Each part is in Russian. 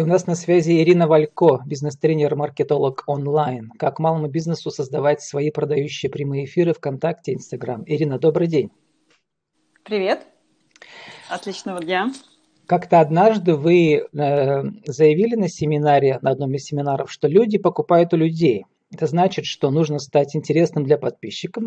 И у нас на связи Ирина Валько, бизнес-тренер, маркетолог онлайн. Как малому бизнесу создавать свои продающие прямые эфиры ВКонтакте, Инстаграм. Ирина, добрый день. Привет. Отличного дня. Как-то однажды вы э, заявили на семинаре, на одном из семинаров, что люди покупают у людей. Это значит, что нужно стать интересным для подписчиков,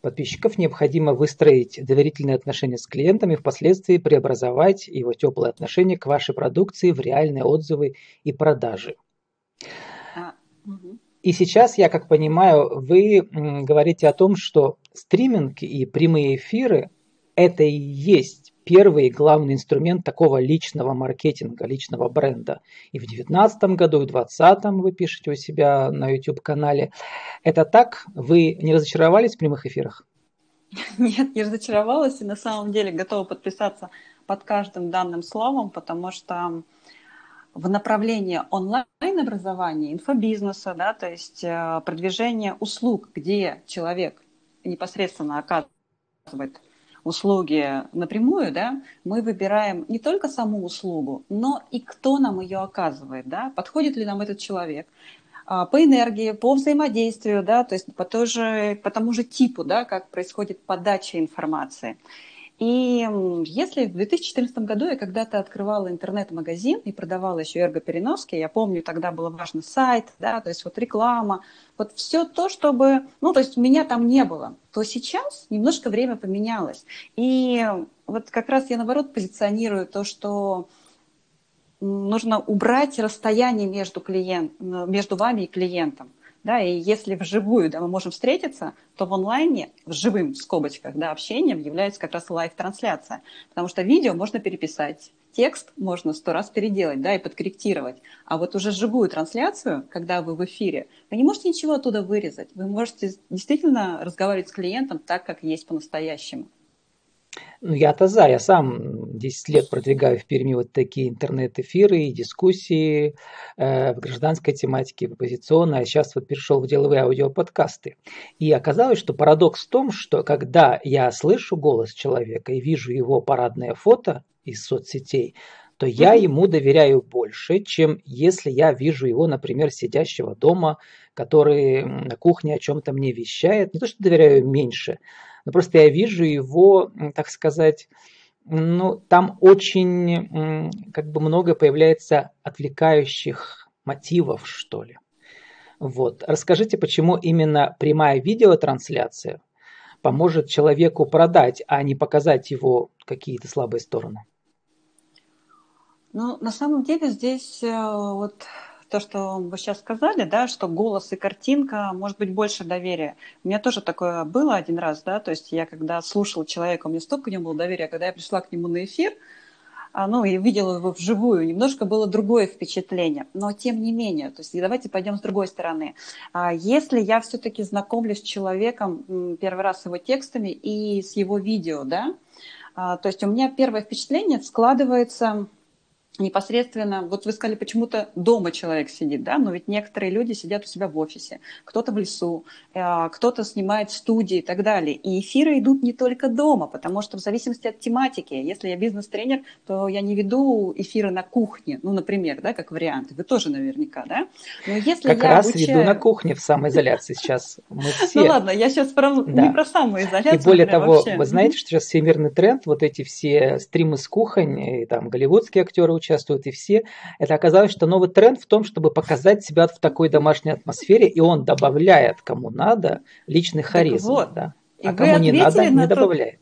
подписчиков необходимо выстроить доверительные отношения с клиентом и впоследствии преобразовать его теплые отношения к вашей продукции в реальные отзывы и продажи. А, и сейчас, я как понимаю, вы говорите о том, что стриминг и прямые эфиры – это и есть первый и главный инструмент такого личного маркетинга, личного бренда. И в 2019 году, и в 2020 вы пишете у себя на YouTube-канале. Это так? Вы не разочаровались в прямых эфирах? Нет, не разочаровалась и на самом деле готова подписаться под каждым данным словом, потому что в направлении онлайн-образования, инфобизнеса, да, то есть э, продвижение услуг, где человек непосредственно оказывает услуги напрямую, да, мы выбираем не только саму услугу, но и кто нам ее оказывает, да, подходит ли нам этот человек а, по энергии, по взаимодействию, да, то есть по, тоже, по тому же типу, да, как происходит подача информации. И если в 2014 году я когда-то открывала интернет-магазин и продавала еще эргопереноски, я помню, тогда было важно сайт, да, то есть вот реклама, вот все то, чтобы, ну, то есть меня там не было, то сейчас немножко время поменялось. И вот как раз я, наоборот, позиционирую то, что нужно убрать расстояние между, клиент, между вами и клиентом да, и если вживую, да, мы можем встретиться, то в онлайне, в живым, в скобочках, да, общением является как раз live -трансляция, потому что видео можно переписать, текст можно сто раз переделать, да, и подкорректировать, а вот уже живую трансляцию, когда вы в эфире, вы не можете ничего оттуда вырезать, вы можете действительно разговаривать с клиентом так, как есть по-настоящему. Ну, я-то за, я сам 10 лет продвигаю в Перми вот такие интернет-эфиры и дискуссии э, в гражданской тематике, в оппозиционной, а сейчас вот перешел в деловые аудиоподкасты. И оказалось, что парадокс в том, что когда я слышу голос человека и вижу его парадное фото из соцсетей, то я ему доверяю больше, чем если я вижу его, например, сидящего дома, который на кухне о чем-то мне вещает. Не то, что доверяю меньше, но просто я вижу его, так сказать, ну, там очень как бы много появляется отвлекающих мотивов, что ли. Вот. Расскажите, почему именно прямая видеотрансляция поможет человеку продать, а не показать его какие-то слабые стороны? Ну, на самом деле здесь э, вот то, что вы сейчас сказали, да, что голос и картинка, может быть, больше доверия. У меня тоже такое было один раз, да, то есть я когда слушала человека, у меня столько не было доверия, когда я пришла к нему на эфир, а, ну, и видела его вживую, немножко было другое впечатление. Но тем не менее, то есть давайте пойдем с другой стороны. А, если я все-таки знакомлюсь с человеком первый раз с его текстами и с его видео, да, а, то есть у меня первое впечатление складывается непосредственно, вот вы сказали, почему-то дома человек сидит, да, но ведь некоторые люди сидят у себя в офисе, кто-то в лесу, э, кто-то снимает студии и так далее. И эфиры идут не только дома, потому что в зависимости от тематики, если я бизнес-тренер, то я не веду эфиры на кухне, ну, например, да, как вариант, вы тоже наверняка, да. Но если как я раз обучаю... веду на кухне в самоизоляции сейчас. Мы ну все... Ну ладно, я сейчас про... да. не про самоизоляцию. И более того, вообще. вы знаете, что сейчас всемирный тренд, вот эти все стримы с кухонь, и там голливудские актеры участвуют и все. Это оказалось, что новый тренд в том, чтобы показать себя в такой домашней атмосфере, и он добавляет кому надо личный харизм. Вот. Да. А кому не надо, не добавляет.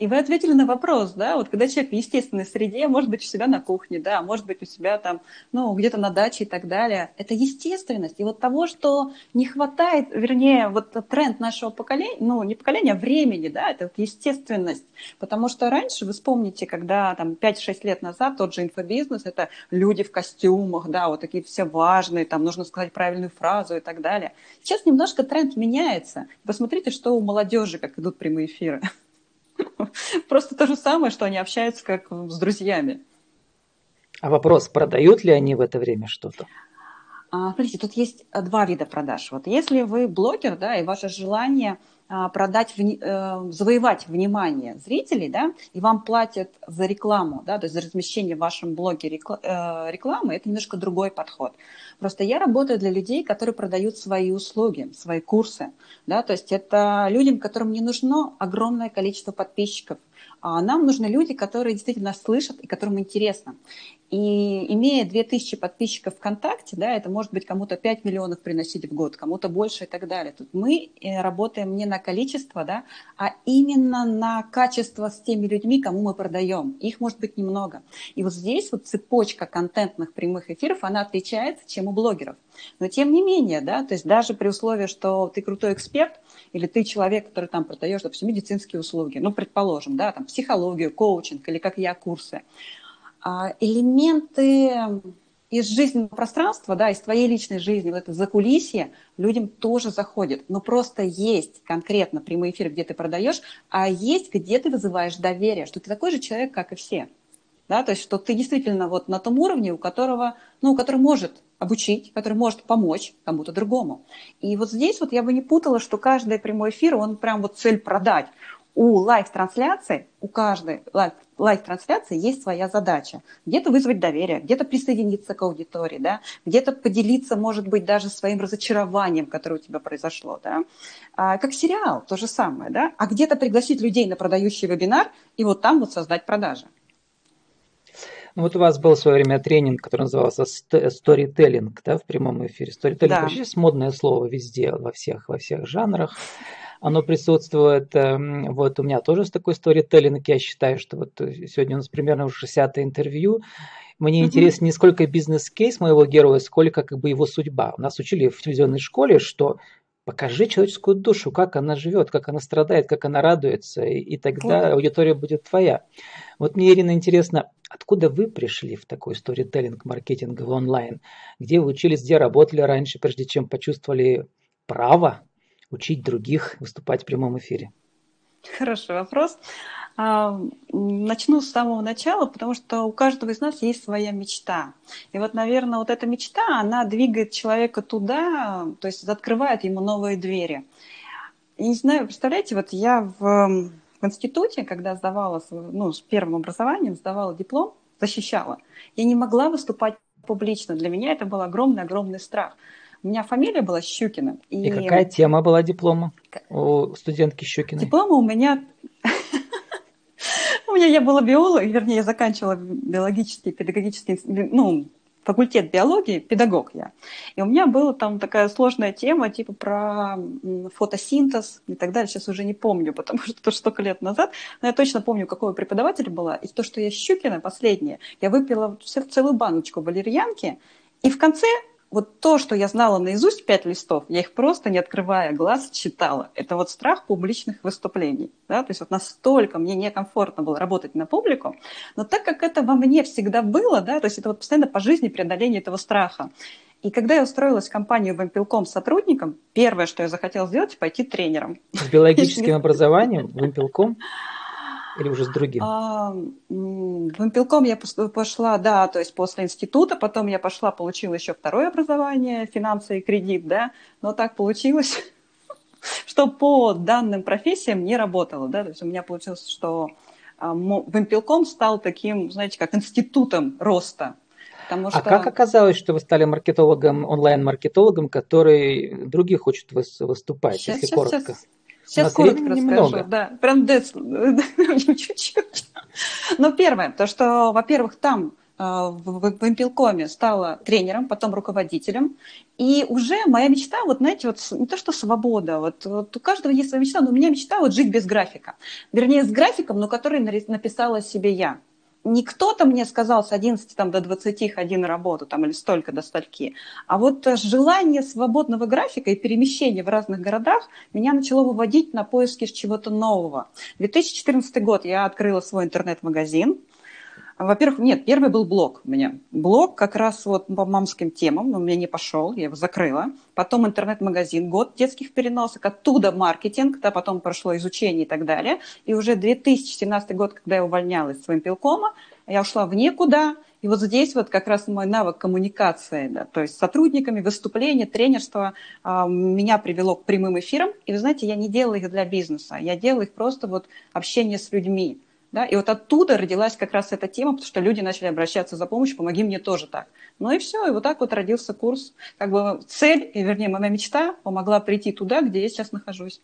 И вы ответили на вопрос, да, вот когда человек в естественной среде, может быть у себя на кухне, да, может быть у себя там, ну, где-то на даче и так далее. Это естественность. И вот того, что не хватает, вернее, вот тренд нашего поколения, ну, не поколения, а времени, да, это вот естественность. Потому что раньше, вы вспомните, когда там 5-6 лет назад тот же инфобизнес, это люди в костюмах, да, вот такие все важные, там нужно сказать правильную фразу и так далее. Сейчас немножко тренд меняется. Посмотрите, что у молодежи, как идут прямые эфиры. Просто то же самое, что они общаются как с друзьями. А вопрос, продают ли они в это время что-то? А, смотрите, тут есть два вида продаж. Вот если вы блогер, да, и ваше желание продать, э, завоевать внимание зрителей, да, и вам платят за рекламу, да, то есть за размещение в вашем блоге э, рекламы, это немножко другой подход. Просто я работаю для людей, которые продают свои услуги, свои курсы, да, то есть это людям, которым не нужно огромное количество подписчиков, а нам нужны люди, которые действительно слышат и которым интересно. И имея 2000 подписчиков ВКонтакте, да, это может быть кому-то 5 миллионов приносить в год, кому-то больше и так далее. Тут мы э, работаем не на количество, да, а именно на качество с теми людьми, кому мы продаем. Их может быть немного. И вот здесь вот цепочка контентных прямых эфиров, она отличается, чем у блогеров. Но тем не менее, да, то есть даже при условии, что ты крутой эксперт, или ты человек, который там продаешь, допустим, медицинские услуги, ну, предположим, да, там психологию, коучинг или как я курсы, а, элементы из жизненного пространства, да, из твоей личной жизни, вот это закулисье, людям тоже заходит. Но просто есть конкретно прямой эфир, где ты продаешь, а есть, где ты вызываешь доверие, что ты такой же человек, как и все. Да, то есть, что ты действительно вот на том уровне, у которого, ну, который может обучить, который может помочь кому-то другому. И вот здесь вот я бы не путала, что каждый прямой эфир, он прям вот цель продать у live -трансляции, у каждой live -трансляции есть своя задача. Где-то вызвать доверие, где-то присоединиться к аудитории, да? где-то поделиться, может быть, даже своим разочарованием, которое у тебя произошло. Да? А, как сериал, то же самое. Да? А где-то пригласить людей на продающий вебинар и вот там вот создать продажи. Ну, вот у вас был в свое время тренинг, который назывался storytelling, да, в прямом эфире. Storytelling да. вообще модное слово везде, во всех, во всех жанрах оно присутствует. Эм, вот у меня тоже с такой сторителлинг, я считаю, что вот э, сегодня у нас примерно уже 60 интервью. Мне mm-hmm. интересно не сколько бизнес-кейс моего героя, сколько как бы его судьба. У нас учили в телевизионной школе, что покажи человеческую душу, как она живет, как она страдает, как она радуется, и, и тогда аудитория будет твоя. Вот мне, Ирина, интересно, откуда вы пришли в такой сторителлинг маркетинговый онлайн? Где вы учились, где работали раньше, прежде чем почувствовали право учить других выступать в прямом эфире? Хороший вопрос. А, начну с самого начала, потому что у каждого из нас есть своя мечта. И вот, наверное, вот эта мечта, она двигает человека туда, то есть открывает ему новые двери. И не знаю, представляете, вот я в, в институте, когда сдавала, ну, с первым образованием, сдавала диплом, защищала, я не могла выступать публично. Для меня это был огромный-огромный страх. У меня фамилия была Щукина. И, и какая тема была диплома у студентки Щукиной? Диплома у меня... У меня я была биолог, вернее, я заканчивала биологический, педагогический, ну, факультет биологии, педагог я. И у меня была там такая сложная тема, типа про фотосинтез и так далее. Сейчас уже не помню, потому что это столько лет назад. Но я точно помню, какой преподаватель была. И то, что я Щукина, последнее, я выпила целую баночку валерьянки, и в конце вот то, что я знала наизусть пять листов, я их просто не открывая глаз читала. Это вот страх публичных выступлений. Да? То есть вот настолько мне некомфортно было работать на публику, но так как это во мне всегда было, да, то есть это вот постоянно по жизни преодоление этого страха. И когда я устроилась в компанию Вимпелком сотрудником, первое, что я захотела сделать, пойти тренером. С биологическим образованием Вимпелком? Или уже с другим? А, в импелком я пошла, да, то есть после института, потом я пошла, получила еще второе образование, финансы и кредит, да, но так получилось, что по данным профессиям не работало, да, то есть у меня получилось, что а, в импелком стал таким, знаете, как институтом роста, Потому а что... А как оказалось, что вы стали маркетологом, онлайн-маркетологом, который других хочет выступать, сейчас, если сейчас, коротко? Сейчас. Сейчас коротко расскажу. Немного. Да, прям чуть-чуть. Но первое, то, что, во-первых, там э, в, в импелкоме стала тренером, потом руководителем. И уже моя мечта, вот знаете, вот не то что свобода, вот, вот у каждого есть своя мечта, но у меня мечта вот жить без графика. Вернее, с графиком, но который написала себе я не кто-то мне сказал с 11 там, до 20 ходи на работу там, или столько до стольки, а вот желание свободного графика и перемещения в разных городах меня начало выводить на поиски чего-то нового. 2014 год я открыла свой интернет-магазин, во-первых, нет, первый был блог у меня. Блог как раз вот по мамским темам, но у меня не пошел, я его закрыла. Потом интернет-магазин, год детских переносок, оттуда маркетинг, да, потом прошло изучение и так далее. И уже 2017 год, когда я увольнялась своим пилкома, я ушла в никуда, И вот здесь вот как раз мой навык коммуникации, да, то есть с сотрудниками, выступления, тренерство э, меня привело к прямым эфирам. И вы знаете, я не делала их для бизнеса, я делала их просто вот общение с людьми. Да? И вот оттуда родилась как раз эта тема, потому что люди начали обращаться за помощью, помоги мне тоже так. Ну и все, и вот так вот родился курс. Как бы цель, вернее, моя мечта помогла прийти туда, где я сейчас нахожусь.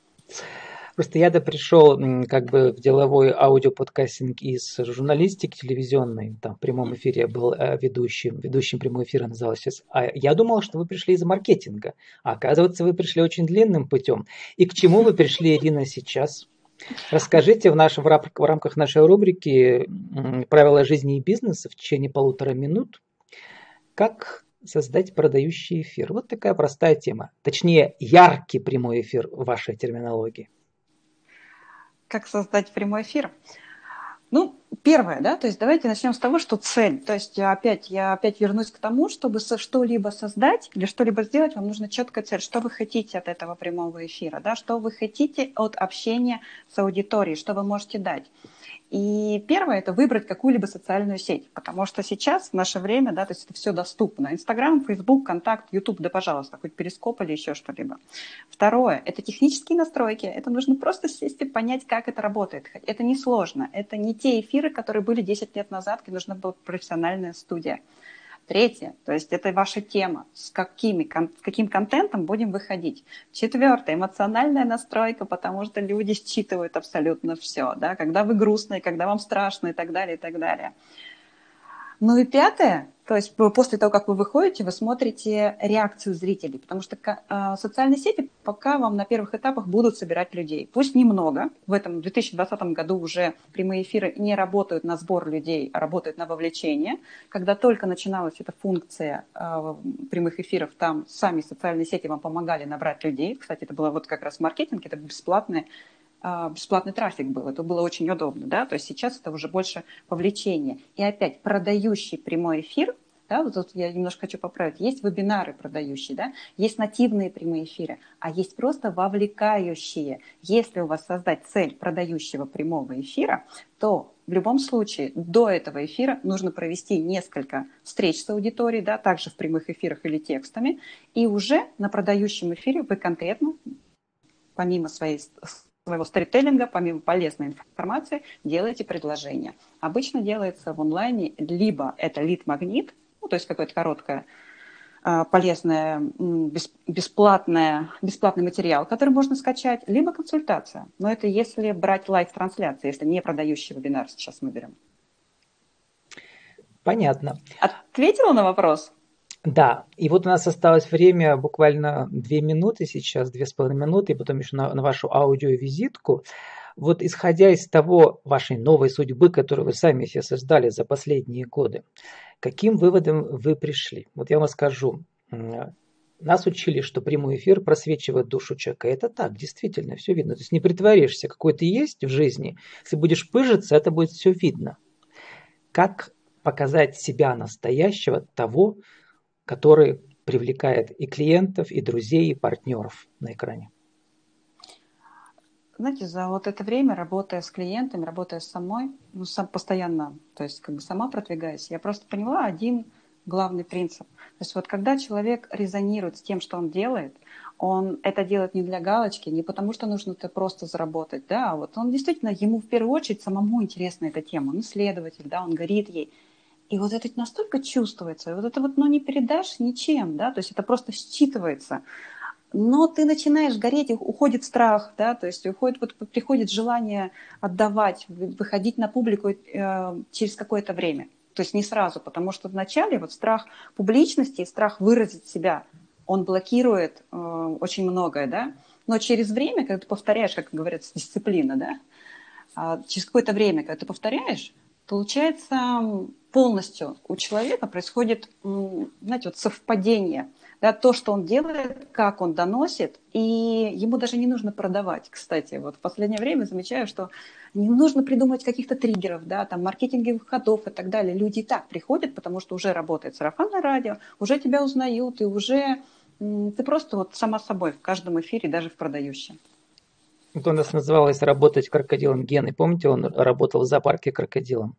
Просто я-то пришел как бы в деловой аудиоподкастинг из журналистики телевизионной, там в прямом эфире я был э, ведущим, ведущим прямого эфира называлось сейчас. А я думал, что вы пришли из маркетинга, а оказывается, вы пришли очень длинным путем. И к чему вы пришли, Ирина, сейчас? Расскажите в, нашем, в рамках нашей рубрики «Правила жизни и бизнеса» в течение полутора минут, как создать продающий эфир. Вот такая простая тема. Точнее, яркий прямой эфир в вашей терминологии. Как создать прямой эфир? Ну, первое, да, то есть давайте начнем с того, что цель. То есть опять, я опять вернусь к тому, чтобы что-либо создать или что-либо сделать, вам нужна четкая цель. Что вы хотите от этого прямого эфира, да, что вы хотите от общения с аудиторией, что вы можете дать. И первое – это выбрать какую-либо социальную сеть, потому что сейчас, в наше время, да, то есть это все доступно. Инстаграм, Фейсбук, Контакт, Ютуб, да, пожалуйста, хоть Перископ или еще что-либо. Второе – это технические настройки. Это нужно просто сесть и понять, как это работает. Это несложно. Это не те эфиры, которые были 10 лет назад, где нужна была профессиональная студия. Третье, то есть это ваша тема, с, какими, с каким контентом будем выходить. Четвертое, эмоциональная настройка, потому что люди считывают абсолютно все, да, когда вы грустные, когда вам страшно и так далее, и так далее. Ну и пятое, то есть после того, как вы выходите, вы смотрите реакцию зрителей, потому что э, социальные сети пока вам на первых этапах будут собирать людей. Пусть немного, в этом 2020 году уже прямые эфиры не работают на сбор людей, а работают на вовлечение. Когда только начиналась эта функция э, прямых эфиров, там сами социальные сети вам помогали набрать людей. Кстати, это было вот как раз маркетинг, это бесплатное а, бесплатный трафик был. Это было очень удобно, да, то есть сейчас это уже больше вовлечение. И опять продающий прямой эфир, да, вот тут я немножко хочу поправить, есть вебинары продающие, да, есть нативные прямые эфиры, а есть просто вовлекающие. Если у вас создать цель продающего прямого эфира, то в любом случае до этого эфира нужно провести несколько встреч с аудиторией, да, также в прямых эфирах или текстами, и уже на продающем эфире вы конкретно, помимо своей своего сторителлинга, помимо полезной информации, делаете предложение. Обычно делается в онлайне либо это лид-магнит, ну, то есть какое-то короткое а, полезное, бесплатное, бесплатный материал, который можно скачать, либо консультация. Но это если брать live -трансляции, если не продающий вебинар сейчас мы берем. Понятно. Ответила на вопрос? Да, и вот у нас осталось время буквально две минуты сейчас, две с половиной минуты, и потом еще на, на вашу аудиовизитку. Вот исходя из того вашей новой судьбы, которую вы сами себе создали за последние годы, каким выводом вы пришли? Вот я вам скажу, нас учили, что прямой эфир просвечивает душу человека. Это так, действительно, все видно. То есть не притворишься, какой ты есть в жизни. Если будешь пыжиться, это будет все видно. Как показать себя настоящего, того, который привлекает и клиентов, и друзей, и партнеров на экране. Знаете, за вот это время, работая с клиентами, работая с самой, ну, сам, постоянно, то есть как бы сама продвигаясь, я просто поняла один главный принцип. То есть вот когда человек резонирует с тем, что он делает, он это делает не для галочки, не потому что нужно это просто заработать, да, а вот он действительно, ему в первую очередь самому интересна эта тема, он исследователь, да, он горит ей, и вот это настолько чувствуется, и вот это вот, ну, не передашь ничем, да, то есть это просто считывается. Но ты начинаешь гореть, уходит страх, да, то есть уходит, вот приходит желание отдавать, выходить на публику э, через какое-то время. То есть не сразу, потому что вначале вот страх публичности, страх выразить себя, он блокирует э, очень многое, да. Но через время, когда ты повторяешь, как говорится, дисциплина, да, э, через какое-то время, когда ты повторяешь, получается полностью у человека происходит, знаете, вот совпадение. Да, то, что он делает, как он доносит, и ему даже не нужно продавать. Кстати, вот в последнее время замечаю, что не нужно придумывать каких-то триггеров, да, там, маркетинговых ходов и так далее. Люди и так приходят, потому что уже работает сарафанное радио, уже тебя узнают, и уже ты просто вот сама собой в каждом эфире, даже в продающем. Это у нас называлось «Работать крокодилом Гены». Помните, он работал в зоопарке крокодилом?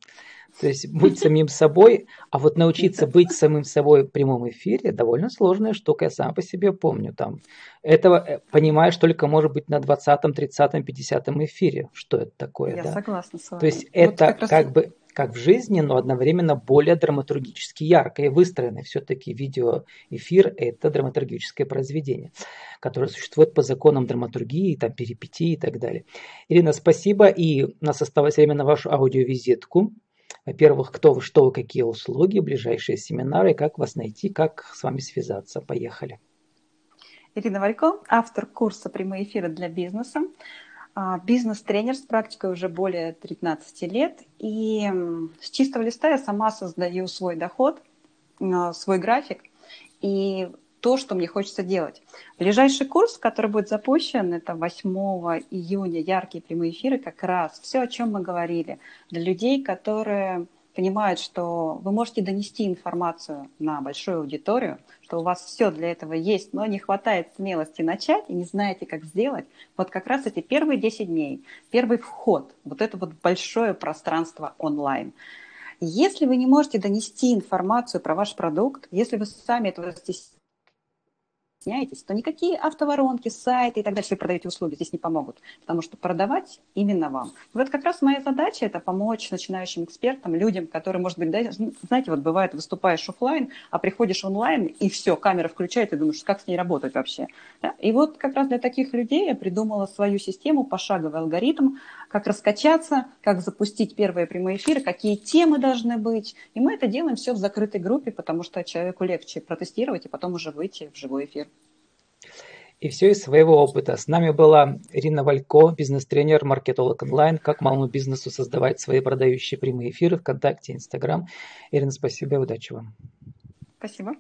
То есть быть самим собой, а вот научиться быть самим собой в прямом эфире довольно сложная штука, я сам по себе помню. Там. Этого э, понимаешь только, может быть, на 20, 30, 50 эфире, что это такое. Я да? согласна с вами. То есть вот это как, раз... как бы как в жизни, но одновременно более драматургически ярко и выстроенный. Все-таки видеоэфир – это драматургическое произведение, которое существует по законам драматургии, там, перипетии и так далее. Ирина, спасибо. И у нас осталось время на вашу аудиовизитку. Во-первых, кто вы, что вы, какие услуги, ближайшие семинары, как вас найти, как с вами связаться. Поехали. Ирина Валько, автор курса «Прямые эфиры для бизнеса», бизнес-тренер с практикой уже более 13 лет. И с чистого листа я сама создаю свой доход, а, свой график. И то, что мне хочется делать. Ближайший курс, который будет запущен, это 8 июня, яркие прямые эфиры, как раз все, о чем мы говорили, для людей, которые понимают, что вы можете донести информацию на большую аудиторию, что у вас все для этого есть, но не хватает смелости начать и не знаете, как сделать, вот как раз эти первые 10 дней, первый вход, вот это вот большое пространство онлайн. Если вы не можете донести информацию про ваш продукт, если вы сами этого стесняетесь, стесняетесь, то никакие автоворонки, сайты и так далее, если вы продаете услуги, здесь не помогут, потому что продавать именно вам. Вот как раз моя задача – это помочь начинающим экспертам, людям, которые, может быть, да, знаете, вот бывает, выступаешь офлайн, а приходишь онлайн, и все, камера включает, и думаешь, как с ней работать вообще. Да? И вот как раз для таких людей я придумала свою систему, пошаговый алгоритм, как раскачаться, как запустить первые прямые эфиры, какие темы должны быть. И мы это делаем все в закрытой группе, потому что человеку легче протестировать и потом уже выйти в живой эфир. И все из своего опыта. С нами была Ирина Валько, бизнес-тренер, маркетолог онлайн, как малому бизнесу создавать свои продающие прямые эфиры ВКонтакте, Инстаграм. Ирина, спасибо и удачи вам. Спасибо.